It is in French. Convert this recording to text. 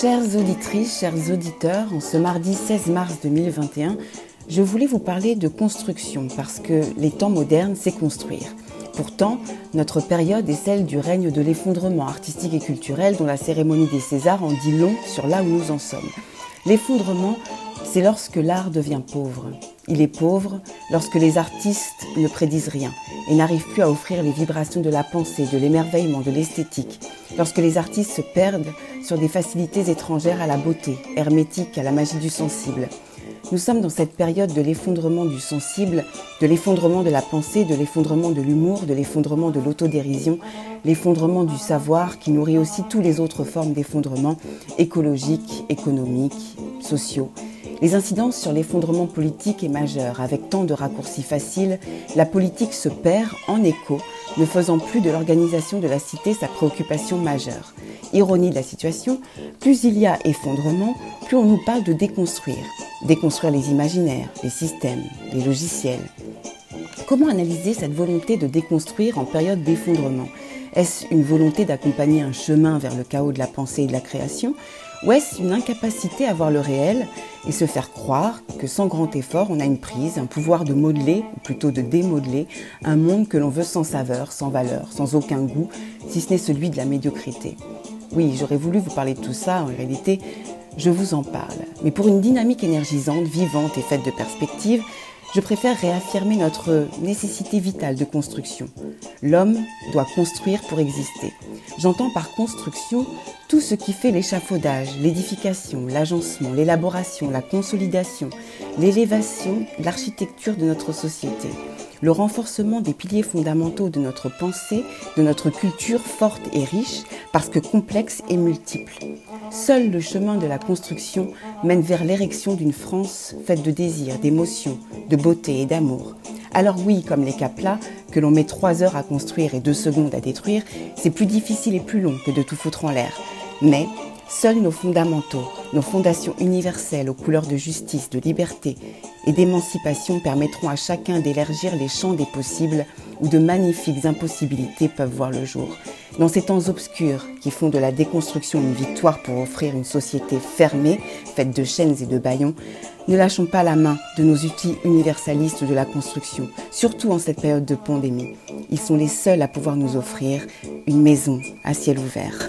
Chères auditrices, chers auditeurs, en ce mardi 16 mars 2021, je voulais vous parler de construction parce que les temps modernes, c'est construire. Pourtant, notre période est celle du règne de l'effondrement artistique et culturel dont la cérémonie des Césars en dit long sur là où nous en sommes. L'effondrement, c'est lorsque l'art devient pauvre. Il est pauvre lorsque les artistes ne prédisent rien et n'arrivent plus à offrir les vibrations de la pensée, de l'émerveillement, de l'esthétique. Lorsque les artistes se perdent sur des facilités étrangères à la beauté, hermétiques à la magie du sensible. Nous sommes dans cette période de l'effondrement du sensible, de l'effondrement de la pensée, de l'effondrement de l'humour, de l'effondrement de l'autodérision, l'effondrement du savoir qui nourrit aussi toutes les autres formes d'effondrement écologiques, économiques, sociaux. Les incidences sur l'effondrement politique est majeure. Avec tant de raccourcis faciles, la politique se perd en écho, ne faisant plus de l'organisation de la cité sa préoccupation majeure. Ironie de la situation, plus il y a effondrement, plus on nous parle de déconstruire. Déconstruire les imaginaires, les systèmes, les logiciels. Comment analyser cette volonté de déconstruire en période d'effondrement? Est-ce une volonté d'accompagner un chemin vers le chaos de la pensée et de la création? Ou est-ce une incapacité à voir le réel? Et se faire croire que sans grand effort, on a une prise, un pouvoir de modeler, ou plutôt de démodeler, un monde que l'on veut sans saveur, sans valeur, sans aucun goût, si ce n'est celui de la médiocrité Oui, j'aurais voulu vous parler de tout ça, en réalité, je vous en parle. Mais pour une dynamique énergisante, vivante et faite de perspectives, je préfère réaffirmer notre nécessité vitale de construction. L'homme doit construire pour exister. J'entends par construction tout ce qui fait l'échafaudage, l'édification, l'agencement, l'élaboration, la consolidation, l'élévation, l'architecture de notre société, le renforcement des piliers fondamentaux de notre pensée, de notre culture forte et riche, parce que complexe et multiple. Seul le chemin de la construction mène vers l'érection d'une France faite de désirs, d'émotions, de beauté et d'amour. Alors oui, comme les cas plats, que l'on met trois heures à construire et deux secondes à détruire, c'est plus difficile et plus long que de tout foutre en l'air. Mais seuls nos fondamentaux, nos fondations universelles aux couleurs de justice, de liberté et d'émancipation permettront à chacun d'élargir les champs des possibles où de magnifiques impossibilités peuvent voir le jour. Dans ces temps obscurs qui font de la déconstruction une victoire pour offrir une société fermée, faite de chaînes et de baillons, ne lâchons pas la main de nos outils universalistes de la construction, surtout en cette période de pandémie. Ils sont les seuls à pouvoir nous offrir une maison à ciel ouvert.